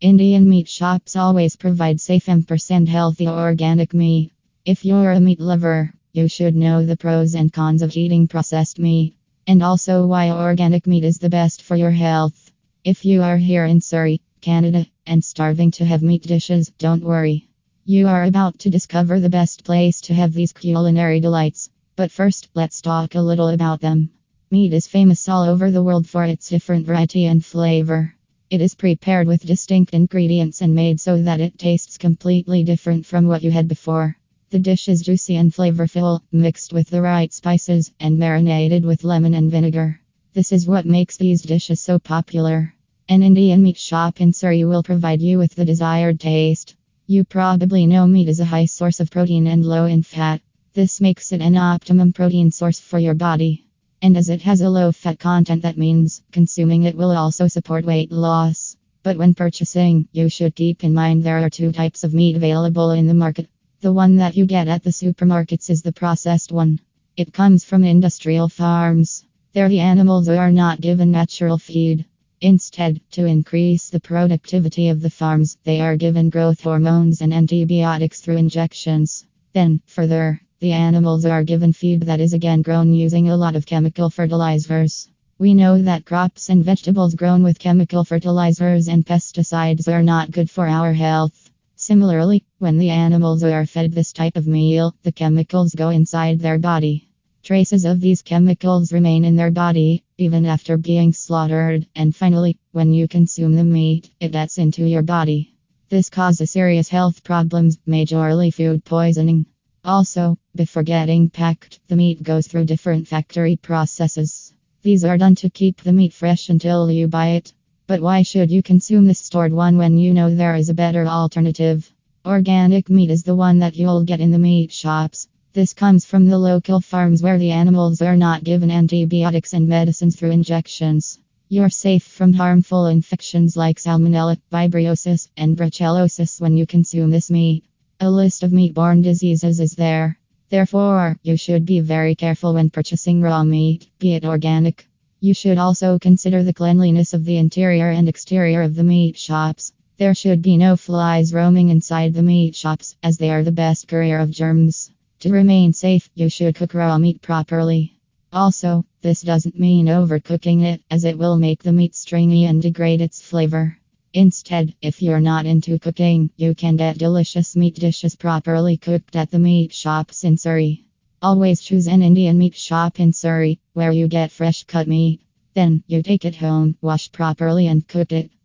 Indian meat shops always provide safe and percent healthy organic meat. If you're a meat lover, you should know the pros and cons of eating processed meat, and also why organic meat is the best for your health. If you are here in Surrey, Canada, and starving to have meat dishes, don't worry. You are about to discover the best place to have these culinary delights. But first, let's talk a little about them. Meat is famous all over the world for its different variety and flavor. It is prepared with distinct ingredients and made so that it tastes completely different from what you had before. The dish is juicy and flavorful, mixed with the right spices, and marinated with lemon and vinegar. This is what makes these dishes so popular. An Indian meat shop in Surrey will provide you with the desired taste. You probably know meat is a high source of protein and low in fat. This makes it an optimum protein source for your body. And as it has a low fat content, that means consuming it will also support weight loss. But when purchasing, you should keep in mind there are two types of meat available in the market. The one that you get at the supermarkets is the processed one. It comes from industrial farms. There, the animals are not given natural feed. Instead, to increase the productivity of the farms, they are given growth hormones and antibiotics through injections. Then, further, the animals are given feed that is again grown using a lot of chemical fertilizers. We know that crops and vegetables grown with chemical fertilizers and pesticides are not good for our health. Similarly, when the animals are fed this type of meal, the chemicals go inside their body. Traces of these chemicals remain in their body, even after being slaughtered, and finally, when you consume the meat, it gets into your body. This causes serious health problems, majorly food poisoning. Also, before getting packed, the meat goes through different factory processes. These are done to keep the meat fresh until you buy it. But why should you consume the stored one when you know there is a better alternative? Organic meat is the one that you'll get in the meat shops. This comes from the local farms where the animals are not given antibiotics and medicines through injections. You're safe from harmful infections like salmonella, vibriosis, and brucellosis when you consume this meat. A list of meat-borne diseases is there. Therefore, you should be very careful when purchasing raw meat, be it organic. You should also consider the cleanliness of the interior and exterior of the meat shops. There should be no flies roaming inside the meat shops, as they are the best carrier of germs. To remain safe, you should cook raw meat properly. Also, this doesn't mean overcooking it, as it will make the meat stringy and degrade its flavor. Instead, if you're not into cooking, you can get delicious meat dishes properly cooked at the meat shops in Surrey. Always choose an Indian meat shop in Surrey, where you get fresh cut meat. Then, you take it home, wash properly, and cook it.